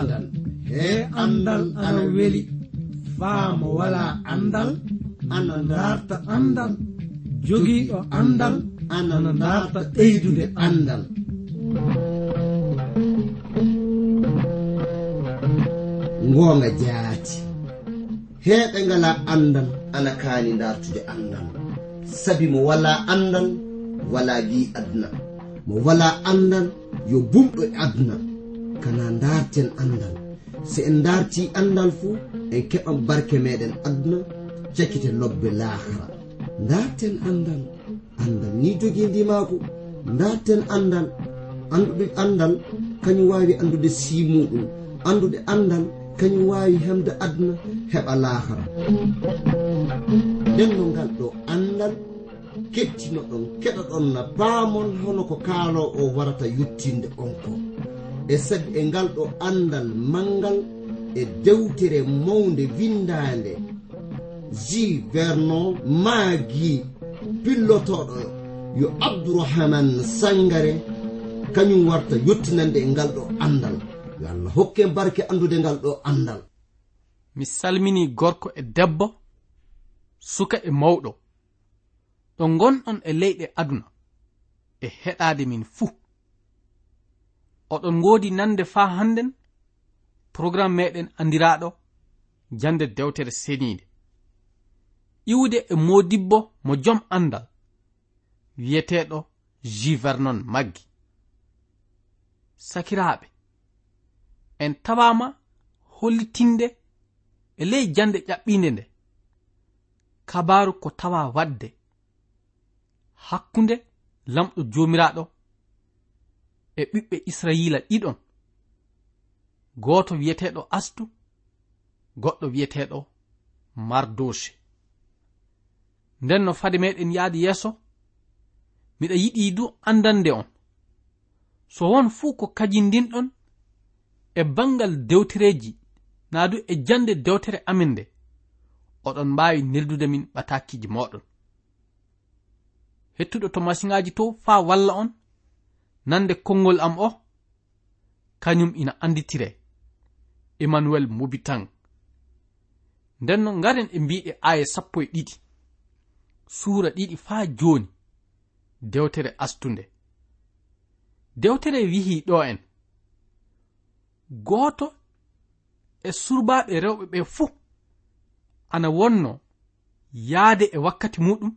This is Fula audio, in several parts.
andal. E andal ana weli. Faamo wala andal. Ana darta andal. Jogiiɗo andal. Ana darta ɓeydude andal. Ngoonga jaati. Heeɓe ngala andal ana kaani dartude andal. Sabi mo wala andal wala gi aduna. Mo wala andal yo bumɗo e aduna. Kana darten andal si en darti andal fuu en keɓan barke meɗen aduna cakkite lobbe lahara darten andal andal ni jogi ndimako darten andal anduɗe andal kañum wawi andude simuɗum andude andal kañum wawi hemde aduna heɓa lahara nden no ngal ɗo andal kettino ɗon keɗo ɗon na baamon hono ko kaalo o warata yettinde on ko e sag e ngal ɗo andal mangal e dewtere mawnde windande ji vernon maagi pillotoɗo yo abdourahaman sangare kañum warta yettinande e ngal ɗo andal yo allah hokke barke andude ngal ɗo andal mi salmini gorko e debbo suka e mawɗo. ɗo gonɗon e leyɗe aduna e heɗade min fuu. Oɗon ngoodi nande faa hannden programme meɗen andiraɗo jande dewtere senide iwde e modibbo mo jom andal wiyeteɗo jivernon maggi. Sakiraɓe en tawama hollitinde e ley jande ƴaɓɓinde nde. Kabaru ko tawa wadde hakkunde lamɗo jomiraɗo e ɓiɓɓe israila ɗiɗon. Goto wiyeteɗo astu goɗɗo wiyeteɗo mardoshe. Nden no fade meɗen yahdi yeeso miɗa yiɗi du andande on. So won fuu ko kajindinɗon e bangal dewtereji naa du e jande dewtere amin nde oɗon mbawi neldude min ɓatakiji moɗon hettuɗo to masiŋaji to faa walla on? Nande konngol am o? Kañum ina anditire. Emmanuel mobitan nden non ngaren e mbiɗe aya sappo e ɗiɗi. Suura ɗiɗi faa joni. Dewtere astunde. Dewtere wihi ɗo en. Gooto e surbaɓe rewɓe ɓe fuu ana wonno yaade e wakkati muɗum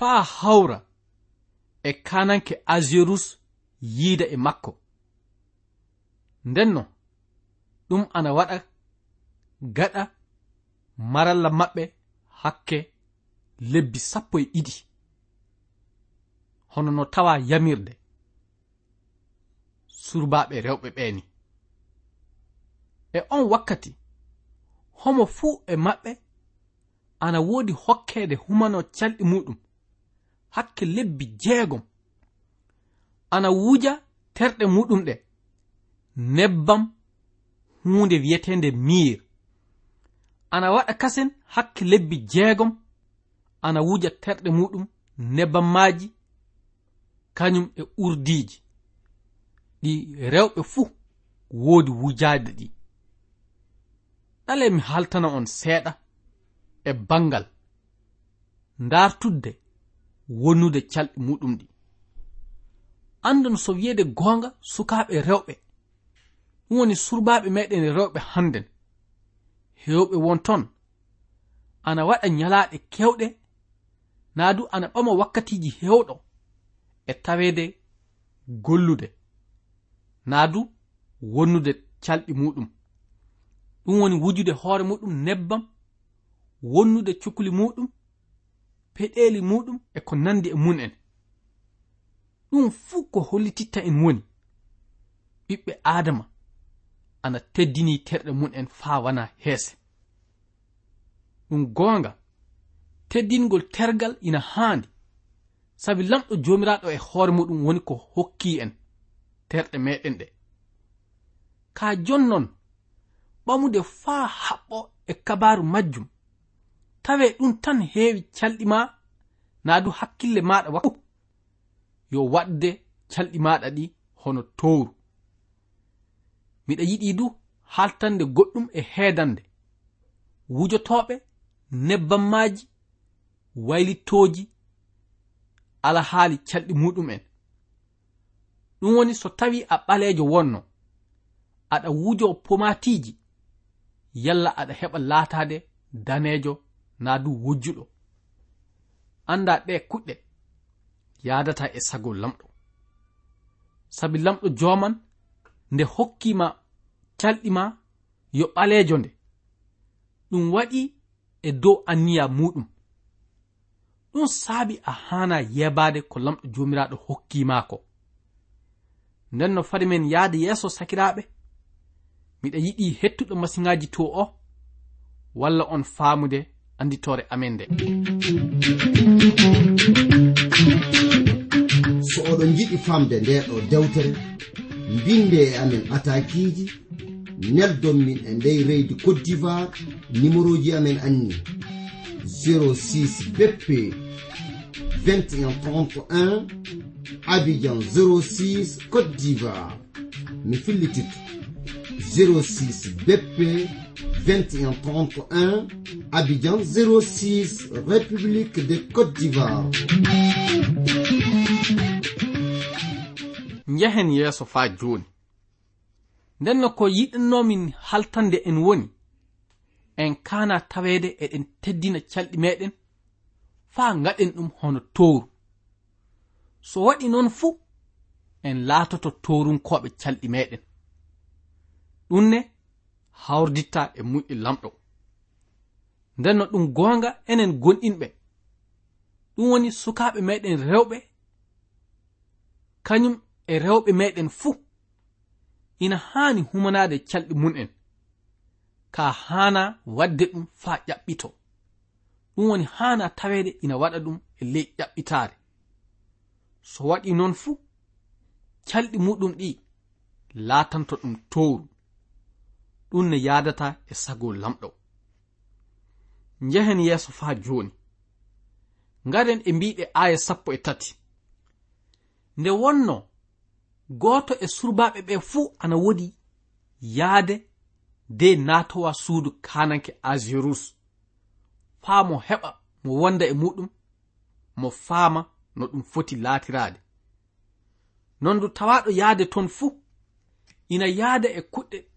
faa hawra e kananke azirus yiida e makko. Ndenno ɗum ana waɗa gaɗa maralla maɓɓe hakke lebbi sappo e ɗiɗi. Hono no tawa yamirde surbaɓe rewɓe ɓeni e on wakkati homo fuu e maɓɓe ana woodi hokkeede humano calɗi muɗum. hakke lebbi jeegom. Ana wuja terɗe muɗum ɗe. Nebbam hunde wiyetende miir. Ana waɗa kasen hakke lebbi jeegom. Ana wuja terɗe muɗum nebbam maaji kañum e urdiiji. Ɗi rewɓe fuu woodi wujaade ɗi. Ɗale mi haltana on seeɗa e bangal ndartudde wonnude calɗe muɗum ɗi. Andon so wiyeede goonga sukaaɓe rewɓe. Ɗum woni surbaaɓe meɗen rewɓe hannden. Hewɓe won ton ana waɗa nyalaaɗe kewɗe naa du ana ɓama wakkatiiji hewɗo e taweede gollude. Naa du wonnude calɗi muɗum. Ɗum woni wujude hoore muɗum nebbam wonnude cukli muɗum peɗeli muɗum e ko nandi e mun en. Ɗum fuu ko hollititta en woni. Ɓiɓɓe adama ana teddini terɗe mun en faa wana heese. Ɗum goonga teddingol tergal ina haandi. Sabi lamɗo jomiraɗo e hoore muɗum woni ko hokki en terɗe meɗen ɗe. Ka jonnon ɓamude faa haɓɓo e kabaru majjum. tawe ɗum tan heewi calɗi ma naa du hakkille maɗa wakku yo waɗde calɗi maɗa ɗi hono towru miɗa yiɗi du haltande goɗɗum e heedande. Wujotoɓe nebbammaji waylitooji alahaali calɗi muɗum'en ɗum woni so tawi a ɓaleejo wonno aɗa wujo pomatiji yalla aɗa heɓa laataade daneejo na du wujjuɗo. Anda ɗe kuɗɗe yadata e sago lamɗo. Sabi lamɗo joman nde hokkima calɗima yo ɓalejo nde. Ɗum waɗi e dow anniya muɗum. Ɗum saabi a hana yebade ko lamɗo jomiraɗo hokkimako nden no fade men yahde yeeso sakiraɓe miɗa yiɗi hettuɗo masiŋaji to o walla on faamude anditore amen nde. So oɗon jiɗi famde nde ɗo dewtere mbinde e amen atakiji neldon min e ndey reydi cote d'ivoire numéro ji amen anni 06 bp 2131 abidjan 06 cote d'ivoire. Mi fillititto 06 BP 2131 Abidjan 06 République de Côte d'Ivoire. Njahen yeeso faa jooni. Nden no ko yiɗannomin haltande en woni en kana taweede eɗen teddina calɗi meɗen faa ngaɗen ɗum hono towru so waɗi noon fuu en laatoto torunkoɓe calɗi meɗen ɗumne hawrditta e muyɗe lamɗo. Nden no ɗum goonga enen gonɗinɓe. Ɗum woni sukaaɓe meɗen rewɓe. Kañum e rewɓe meɗen fuu. Ina haani humanaade calɗe mun'en ka haana wadde ɗum faa ƴaɓɓito. Ɗum woni haana tawede ina waɗa ɗum e ley ƴaɓɓitare so waɗi noon fuu calɗi muɗum ɗi latanto ɗum towru ɗum ne yadata e sago lamɗo. Njehen yeeso faa jooni. Ngaren e mbiɗe aaya sappo e tati. Nde wonno gooto e surbaaɓe ɓe fuu ana wodi yaade de naatowa suudu kananke asirus. Faa mo heɓa mo wonda e muɗum mo faama no ɗum foti laatiraade. Non du tawaɗo yahde ton fuu ina yahda e kuɗɗe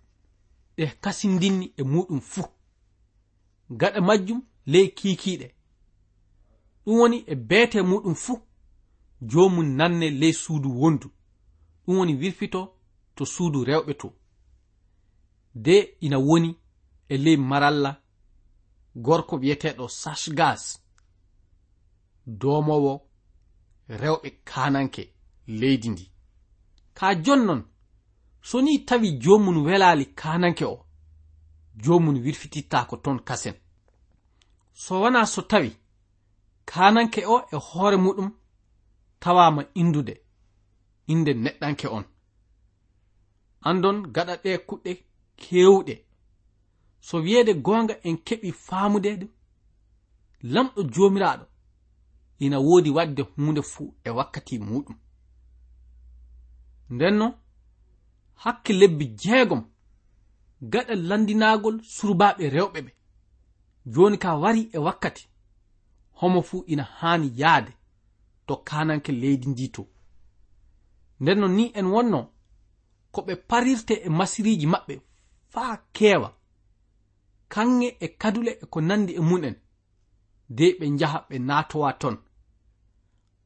ɗe kasindinni e muɗum fuu gaɗa majjum ley kiikiiɗe. Ɗum woni e beete muɗum fuu joomum nanne ley suudu wondu. Ɗum woni wirfito to suudu rewɓe to. De ina woni e ley maralla gorko wiyeteɗo sashgas domowo rewɓe kananke leydi ndi. Ka jonnon so ni tawi jomum welali kananke o jomum wirfitittako ton kasen. So wona so tawi kananke o e hoore muɗum tawama indude inde neɗɗanke on. Andon gaɗa ɗe kuɗɗe kewɗe. So wiyeede gonga en keɓi faamude lamɗo jomiraɗo ina woodi wadde hunde fuu e wakkati muɗum. Ndenno hakke lebbi jeegom gaɗa landinagol surbaɓe rewɓe ɓe. Joni ka wari e wakkati homo fuu ina haani yaade to kananke leydi ndi to. Nden non ni en wonno ko ɓe parirte e masiriji maɓɓe faa keewa. Kanŋe e kadule e ko nandi e mun'en de ɓe njaha ɓe naatowa ton.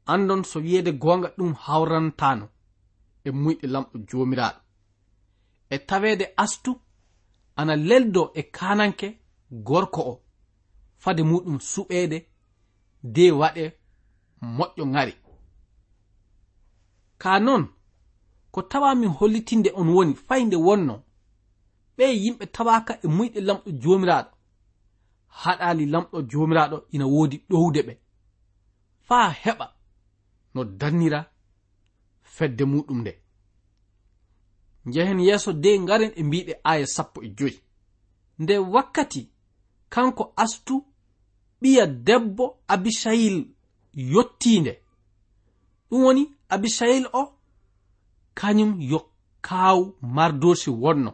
Andon so wiyeede goonga ɗum hawrantano e muyɗe lamɗo joomiraaɗo. e taweede astu ana leldo e kananke gorko o. Fade muɗum suɓeede de waɗe moƴƴo ŋari. Ka non ko tawamin hollitinde on woni fay nde wonno ɓe yimɓe tawaka e muyɗe lamɗo jomiraɗo haɗali lamɗo jomiraɗo ina woodi ɗowde ɓe. Faa heɓa no dannira fedde muɗum nde. njehen yeeso de ngaren e mbiɗe aya sappo e joyi. Nde wakkati kanko astu ɓiya debbo abishayil yottiinde. Ɗum woni abishayil o kañum yo kaaw mardosi wonno.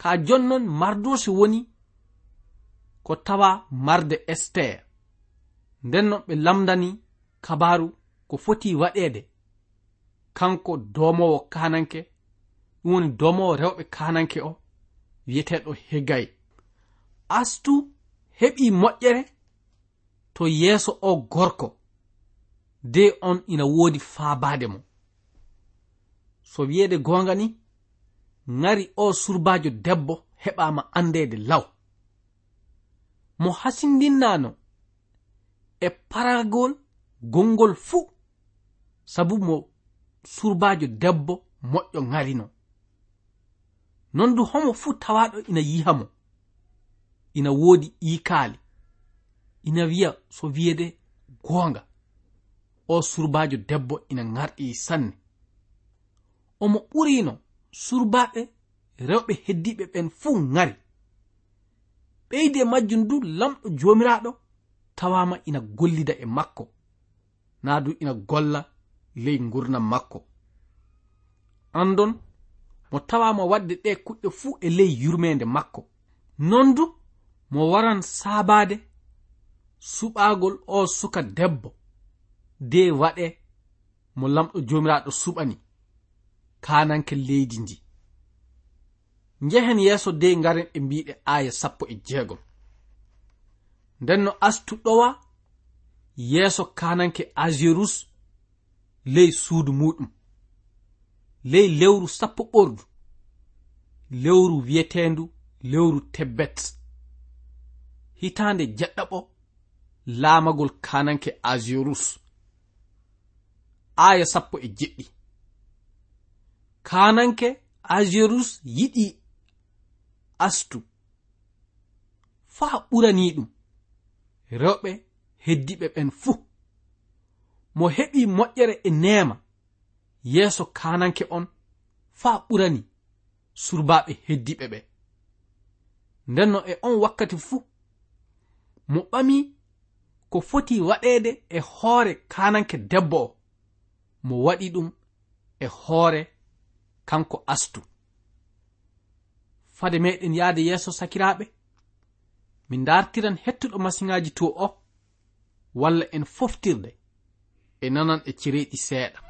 Ka jonnon mardosi woni ko tawa marde ester. Ndennon ɓe lamdani kabaru ko foti waɗede kanko domowo kananke ɗum woni domowo rewɓe kananke o wiyeteɗo hegay astu heɓi moƴƴere to yeeso o gorko de on ina woodi faabade mo. So wiyeede goonga ni ngari o surbaajo debbo heɓaama andeede law. Mo hasindinnano e paragol gongol fuu sabu mo surbaajo debbo moƴƴo ngarino non du homo fuu tawaɗo ina yiha mo ina woodi iikaali ina wiya so wiyede goonga. O surbaajo debbo ina ŋarɗi sanne. Omo ɓurino surbaaɓe rewɓe heddiɓe ɓen fuu ŋari. Ɓeyde majjum du lamɗo joomiraaɗo tawama ina gollida e makko. Naa du ina golla ley ngurnam makko. Andon mo tawama wadde ɗe kuɗɗe fuu e ley yurmede makko. Non du mo waran saabade suɓagol o suka debbo de waɗe mo lamɗo jomiraɗo suɓani kananke leydi ndi. Njehen yeeso de ngaren e mbiɗe aya sappo e jeegom. Nden no astuɗowa yeeso kananke asirus ley suudu muɗum. ley lewru sappo ɓordu. Lewru wiyetendu lewru tebbet. Hitaande jaɗɗaɓo laamagol kananke asirus aya sappo e jeɗɗi. Kananke asirus yiɗi astu. Faa ɓurani ɗum. Rewɓe heddiɓe ɓen fuu. Mo heɓi moƴƴere e nema yeeso kananke on faa ɓurani surbaaɓe heddiɓe ɓe. Ndenno e on wakkati fuu mo ɓami ko foti waɗeede e hoore kananke debbo o mo waɗi ɗum e hoore kanko astu. Fade meɗen yahde yeeso sakiraaɓe min dartiran hettuɗo masiŋaaji to o walla en foftirde e nanan e cereeɗi seeɗa.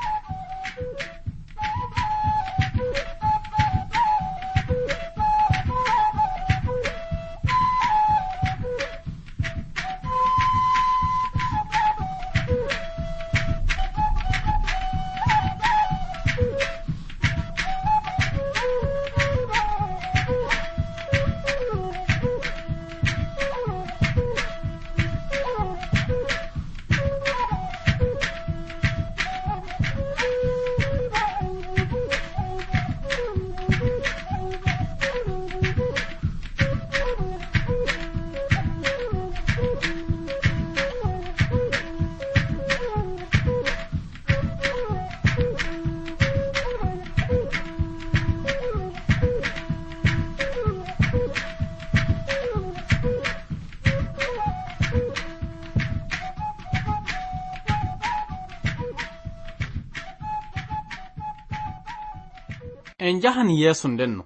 en jahan yeeso ndenno.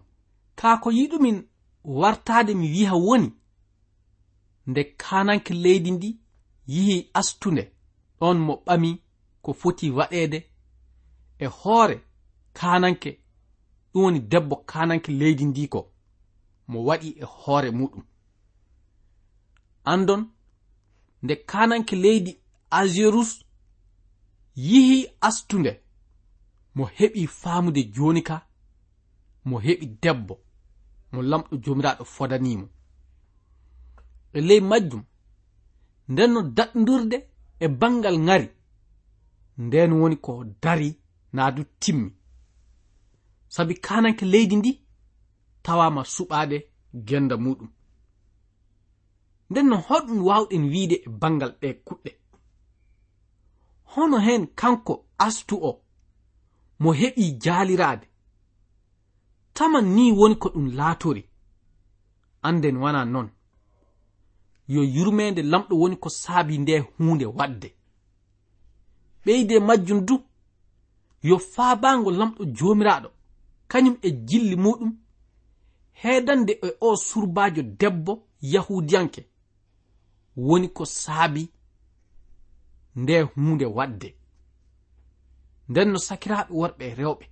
Kaa ko yiɗumin wartaade mi wiha woni nde kananke leydi ndi yihi astunde ɗon mo ɓami ko foti waɗeede. E hoore kananke ɗum woni debbo kananke leydi ndi ko mo waɗi e hoore muɗum. Andon nde kananke leydi azerus yihi astunde mo heɓi faamude joni ka mo heɓi debbo mo lamɗo jomiraɗo fodanimo e ley majjum nden no daɗɗirde e bangal ngari nden woni ko dari naa du timmi. Sabi kananke leydi ndi tawama suɓade genda muɗum. Nden no hoɗum wawɗen wiide e bangal ɗe kuɗɗe. Hono hen kanko astu o mo heɓi jaaliraade taman ni woni ko ɗum laatori. Anden wana non. Yo yurmede lamɗo woni ko saabi nde hunde wadde ɓeyde majjum du yo faabango lamɗo jomiraɗo kañum e jilli muɗum heedande e o surbajo debbo yahudiyanke woni ko saabi nde hunde wadde nden no sakiraɓe worɓe rewɓe.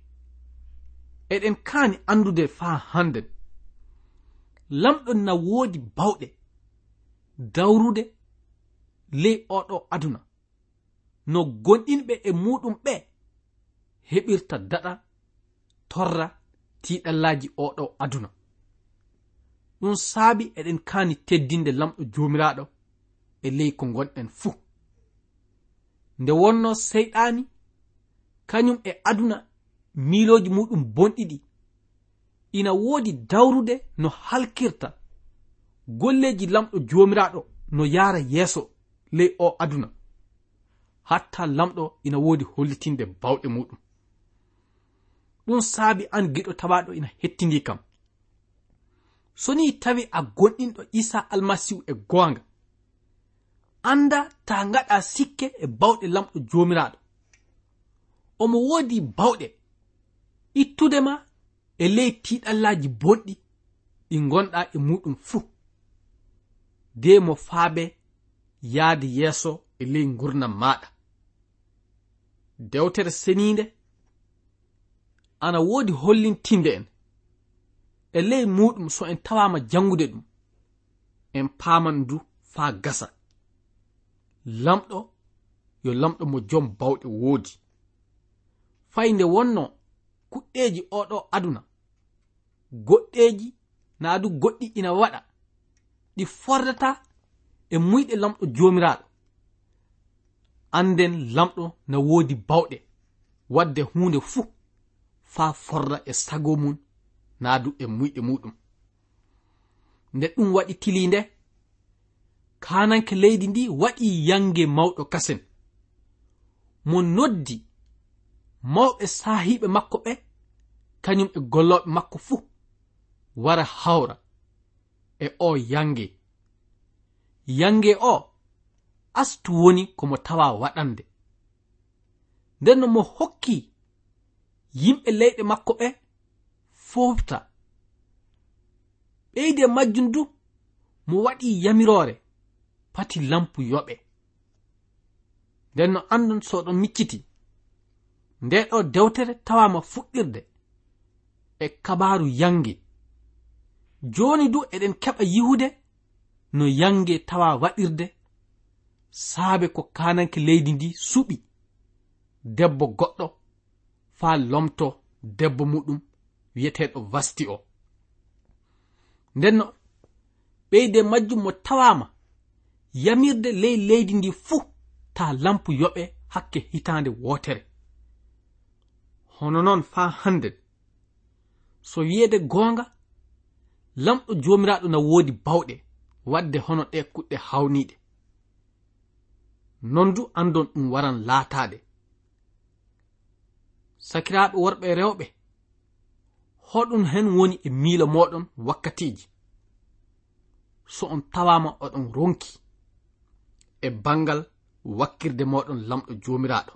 eɗen kaani andude faa hannden lamɗo na woodi bawɗe dawrude ley oɗo aduna. No gonɗinɓe e muɗum ɓe heɓirta daɗa torra tiɗallaji oɗo aduna. Ɗum saabi eɗen kaani teddinde lamɗo jomiraɗo e ley ko gonɗen fuu. Nde wonno seyɗani kañum e aduna miiloji muɗum bonɗiɗi. Ina woodi dawrude no halkirta. Golleji lamɗo jomiraɗo no yara yeeso ley o aduna. Hatta lamɗo ina woodi hollitinde bawɗe muɗum. Ɗum saabi an giɗo tawaɗo ina hettindi kam. So ni tawi a gonɗinɗo isa almasihu e goonga anda ta gaɗa sikke e bawɗe lamɗo jomiraɗo omo woodi bawɗe ittude ma e ley tiɗallaji boɗɗi ɗi gonɗa e muɗum fuu. De mo faaɓe yahde yeeso e ley gurnam maɗa dewtere seniinde ana woodi hollintinde en. E ley muɗum so en tawama jangude ɗum en paaman du faa gasa. Lamɗo yo lamɗo mo jom bawɗe woodi. Fayde wonno kuɗɗeji oɗo aduna. Goɗɗeji naa du goɗɗi ina waɗa. Ɗi fordata e muyɗe lamɗo jomiraɗo anden lamɗo na woodi bawɗe. Wadde hunde fuu faa forda e sago mum naadu e muyɗe muɗum nde ɗum waɗi tili nde kananke leydi ndi waɗi yange mawɗo kasen. Mo noddi mawɓe sahiɓe makko ɓe kañum e golloɓe makko fuu wara hawra e o yange. Yange o astu woni komo tawa waɗande. Nden no mo hokki yimɓe leyɗe makko ɓe fofta. Ɓeyde majjum du mo waɗi yamirore pati lampu yoɓe. Nden no andon soɗon micciti. nde ɗo dewtere tawama fuɗɗirde e kabaru yange. Joni du eɗen keɓa yihude no yange tawa waɗirde saabe ko kananke leydi ndi suɓi debbo goɗɗo faa lomto debbo muɗum wiyeteɗo vasti o. Ndenno ɓeyde majjum mo tawama yamirde ley leydi ndi fuu ta lampu yoɓe hakke hitande wotere hono noon faa hannden so wiyede goonga lamɗo jomiraɗo na woodi bawɗe wadde hono ɗe kuɗɗe hawniɗe non du andon ɗum waran laataade sakiraɓe worɓe rewɓe hoɗum hen woni e miilo moɗon wakkatiji so on tawama oɗon ronki e bangal wakkirde moɗon lamɗo jomiraɗo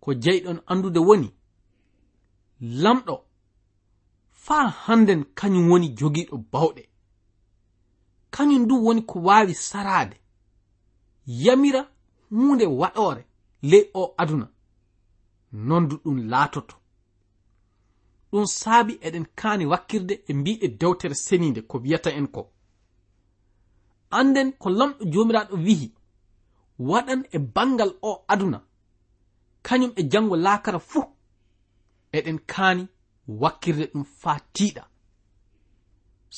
ko jeyɗon andude woni lamɗo faa hannden kañum woni jogiiɗo bawɗe. Kañum du woni ko waawi saraade yamira huunde waɗoore ley o aduna. Nondu ɗum laatoto. Ɗum saabi eɗen kaani wakkirde e mbiɗe dewtere seniinde ko wiyata en ko. Anden ko lamɗo joomiraaɗo wihi waɗan e bangal o aduna. kañum e jango laakara fuu eɗen kaani wakkirde ɗum faa tiiɗa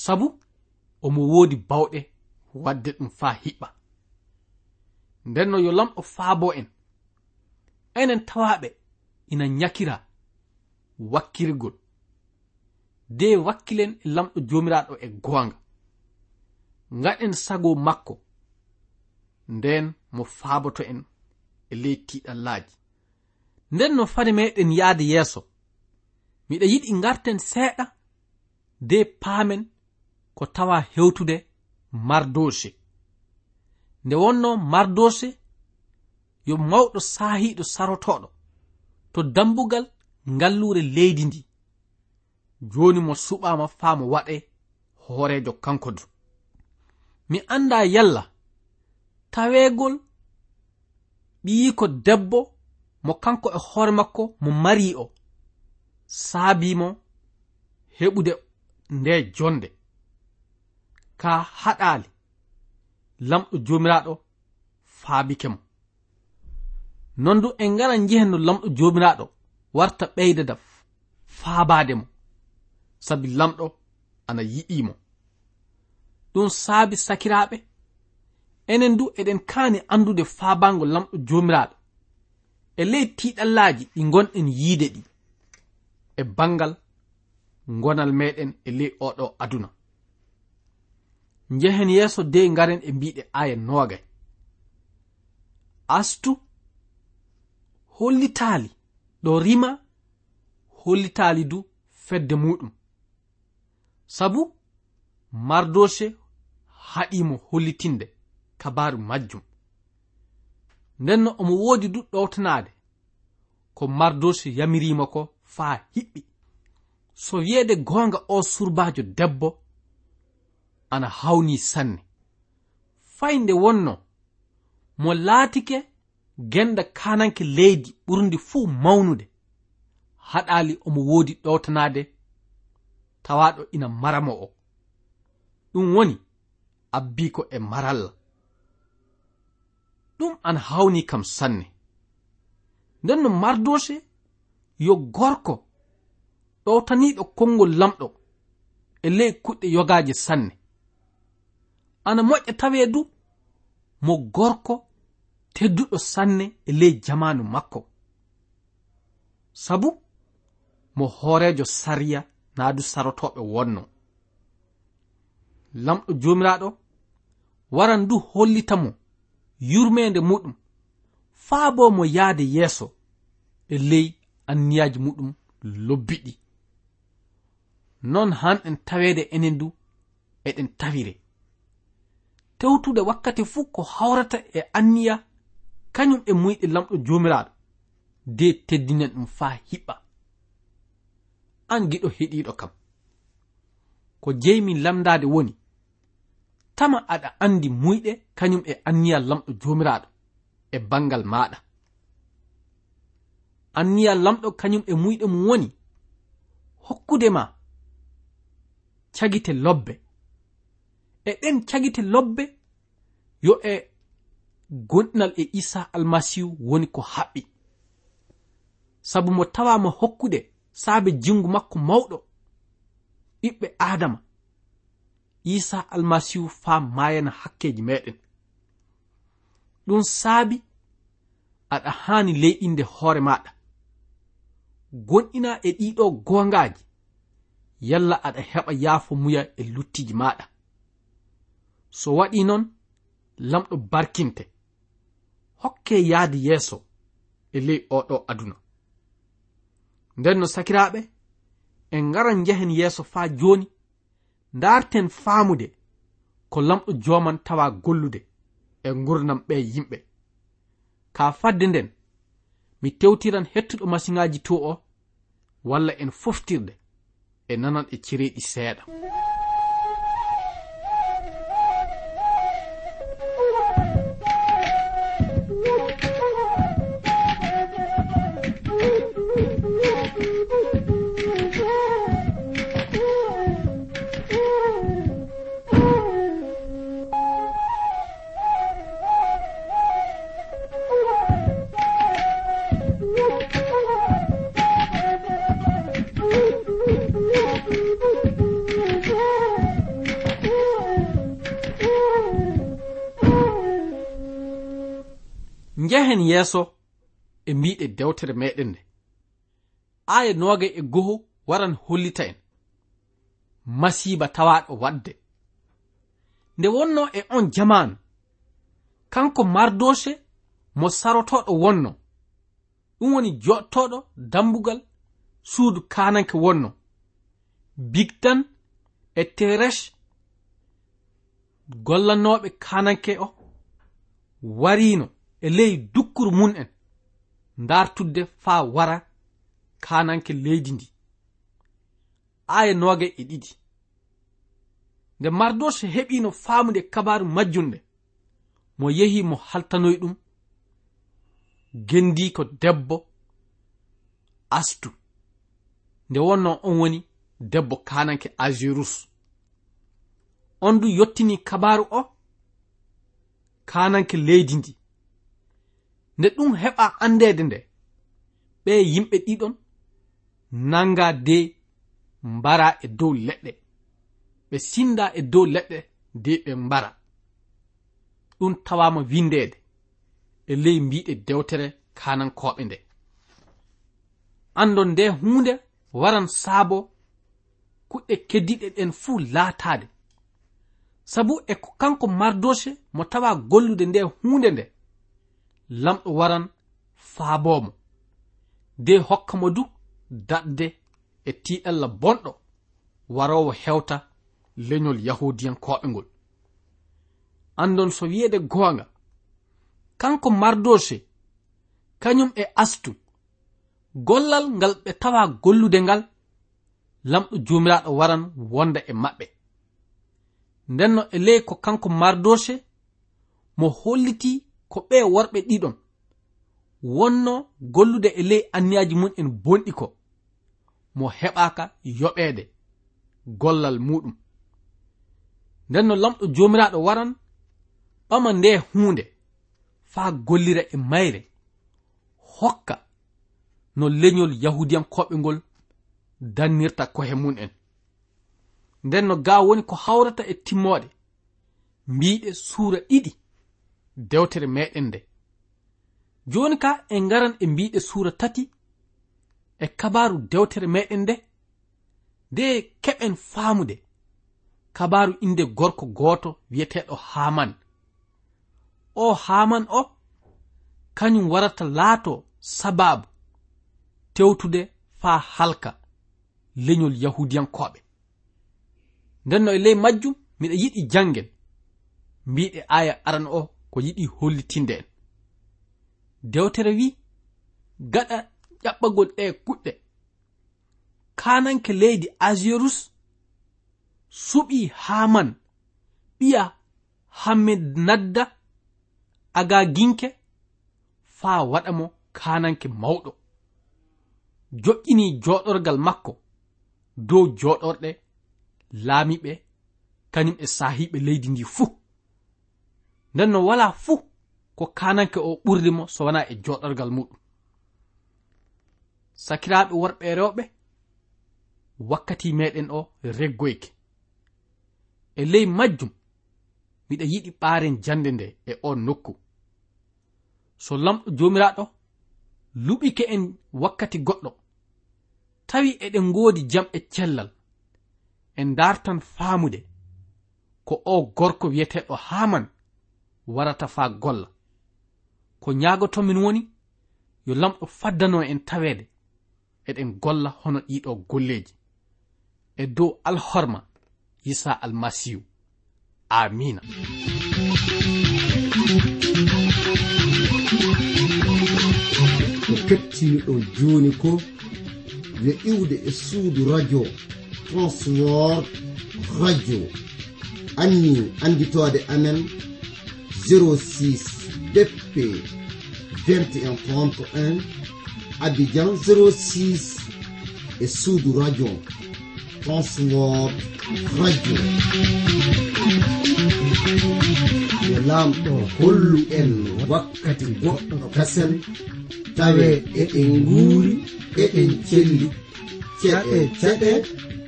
sabu omo woodi bawɗe wadde ɗum faa hiɓɓa. Ndenno yo lamɗo faabo en enen tawaɓe ina nyakira wakkirgol. De wakkilen e lamɗo jomiraɗo e goonga. Gaɗen sago makko nden mo faaboto en e ley tiiɗallaji nden no fade meɗen yahde yeeso. Miɗa yiɗi garten seeɗa de paamen ko tawa hewtude mardose nde wonno mardose yo mawɗo saahiiɗo sarotoɗo to dambugal ngallure leydi ndi. Joni mo suɓama faa mo waɗe hoorejo kanko du. Mi anda yalla taweegol ɓiyi ko debbo mo kanko e hoore makko mo mari o. Saabimo heɓude nde jonde. Ka haɗaali lamɗo jomiraɗo faabike mo. Non du en ngara njehen no lamɗo jomiraɗo warta ɓeydada faabade mo. Sabi lamɗo ana yiɗimo ɗum saabi sakiraɓe enen du eɗen kaani andude faabango lamɗo jomiraɗo e ley tiɗallaji ɗi gonɗen yiide ɗi e bangal gonal meɗen e ley oɗo aduna. Njehen yeeso de ngaren e mbiɗe aya nogay astu hollitaali ɗo rima hollitaali du fedde muɗum sabu mardoshe haɗimo hollitinde kabaru majjum. ndenno omo woodi ɗuɗɗowtanaade ko mardosi yamirima ko faa hiɓɓi. So wiyeede goonga o surbaajo debbo ana hawni sanne. Faynde wonno mo laatike genda kananke leydi ɓurdi fuu mawnude. Haɗaali omo woodi ɗowtanaade tawaɗo ina maramo o. Ɗum woni abbiko e maralla. ɗum an hawni kam sanne. Nden no mardose yo gorko ɗowtaniɗo konngol lamɗo e ley kuɗɗe yogaaje sanne. Ana moƴƴa tawee du mo gorko tedduɗo sanne e ley jamanu makko. Sabu mo hoorejo sariya naa du sarotoɓe wonno. Lamɗo joomiraaɗo waran du hollita mo. yurmede muɗum. Faa bo mo yahde yeeso e ley anniyaji muɗum lobbiɗi. Non han en taweede enen du eɗen tawire. Tewtude wakkati fuu ko hawrata e anniya kañum e muyɗe lamɗo jomiraɗo de teddinen ɗum faa hiɓɓa. An giɗo heɗiɗo kam. Ko jeymi lamdade woni tama aɗa andi muyɗe kañum e anniya lamɗo jomiraɗo e bangal maɗa anniya lamɗo kañum e muyɗe mum woni hokkude ma cagite lobbe. E ɗen cagite lobbe yo e gonɗinal e isa almasihu woni ko haɓɓi. Sabu mo tawama hokkude saabe jingu makko mawɗo ɓiɓɓe adama isa almasihu faa mayana hakkeji meɗen. Ɗum saabi aɗa hani leyɗinde hoore maɗa. Gonɗina e ɗiɗo gongaji yalla aɗa heɓa yaafo muya e luttiji maɗa. So waɗi non lamɗo barkinte hokke yaadi yeeso e ley oɗo aduna. Nden no sakiraɓe en ngaran njehen yeeso faa joni ndarten faamude ko lamɗo joman tawa gollude e gurdam ɓe yimɓe. Ka fadde nden mi tewtiran hettuɗo masiŋaji to o walla en foftirde e nanan e cireɗi seeɗa. hen yeeso e mbiɗe dewtere meɗen nde. Aya noga e goho waran hollita en. Masiba tawaɗo wadde nde wonno e on jamanu kanko mardoshe mo sarotoɗo wonno ɗum woni joɗtoɗo dambugal suudu kananke wonno bigtan e teresh gollanoɓe kananke o warino e ley dukkuru mun en dartudde faa wara kananke leydi ndi. Aya nooga e ɗiɗi. Nde mardos heɓino famude kabaru majjunde mo yehi mo haltanoy ɗum gendi ko debbo astu. Nde wonno on woni debbo kananke agirus on du yottini kabaru o kananke leydi ndi. nde ɗum heɓa andede nde ɓe yimɓe ɗiɗon nanga de mbara e dow leɗɗe ɓe sinda e dow leɗɗe de ɓe mbara. Ɗum tawama windede e ley mbiɗe dewtere kanankoɓe nde. Andon nde hunde waran saabo kuɗɗe keddiɗe ɗen fuu laatade sabu e ko kanko mardoshe mo tawa gollude nde hunde nde lamɗo waran faabomo. De hokka mo du daɗde e tiiɗalla bonɗo warowo hewta leñol yahudiyankoɓe ngol andon so wiyeede goonga kanko mardoshe kañum e astu gollal ngal ɓe tawa gollude ngal lamɗo jomiraɗo waran wonda e maɓɓe. Ndenno e ley ko kanko mardoshe mo holliti ko ɓe worɓe ɗiɗon. Wonno gollude e ley anniyaji mum en bonɗi ko. Mo heɓaka yoɓeede gollal muɗum. Nden no lamɗo jomiraɗo waran ɓama nde hunde faa gollira e mayre hokka no leñol yahudiyankoɓe ngol dannirta kohe mun en. Nden no ga woni ko hawrata e timmoɗe mbiɗe suura ɗiɗi. dewtere meɗen nde. Joni ka en garan e mbiɗe suura tati e kabaru dewtere meɗen nde nde keɓen faamude kabaru inde gorko gooto wiyeteɗo haman o haman o kañum warata laato sababu tewtude faa halka leñol yahudiyankoɓe nden no e ley majjum miɗa yiɗi janngen mbiɗe aya aran o ko yiɗi hollitinde en. Dewtere wi gaɗa ƴaɓɓagol ɗe kuɗɗe. Kananke leydi asirus suɓi haman ɓiya hammed nadda aga ginke faa waɗa mo kananke mawɗo. Joƴƴini joɗorgal makko dow joɗorɗe laamiɓe kañum e sahiɓe leydi ndi fuu. nden no wala fuu ko kananke o ɓurdimo so wona e joɗorgal muɗum. Sakiraɓe worɓe rewɓe wakkati meɗen o reggoyke. E ley majjum miɗa yiɗi ɓaren jande nde e on nokku. So lamɗo jomiraɗo luɓike en wakkati goɗɗo. Tawi eɗen ngoodi jam e cellal en dartan faamude ko o gorko wiyeteɗo haman warata faa golla. Ko ñaagotomin woni yo lamɗo faddano en taweede eɗen golla hono ɗiɗo golleeji. E dow alhorma yisa almasihu. Amina ko kettiniɗon jooni ko yo iwde e suudu radio transword radio. Anni annditoode amen. 06 DP 2131 Abidjan 06 e suudu Radio Transworld Radio. Yo lamɗo hollu en wakkati goɗɗo kasen tawe eɗen nguuri eɗen celli ceɗe ceɗe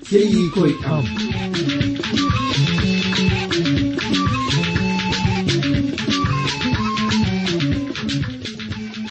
ceyi koye am.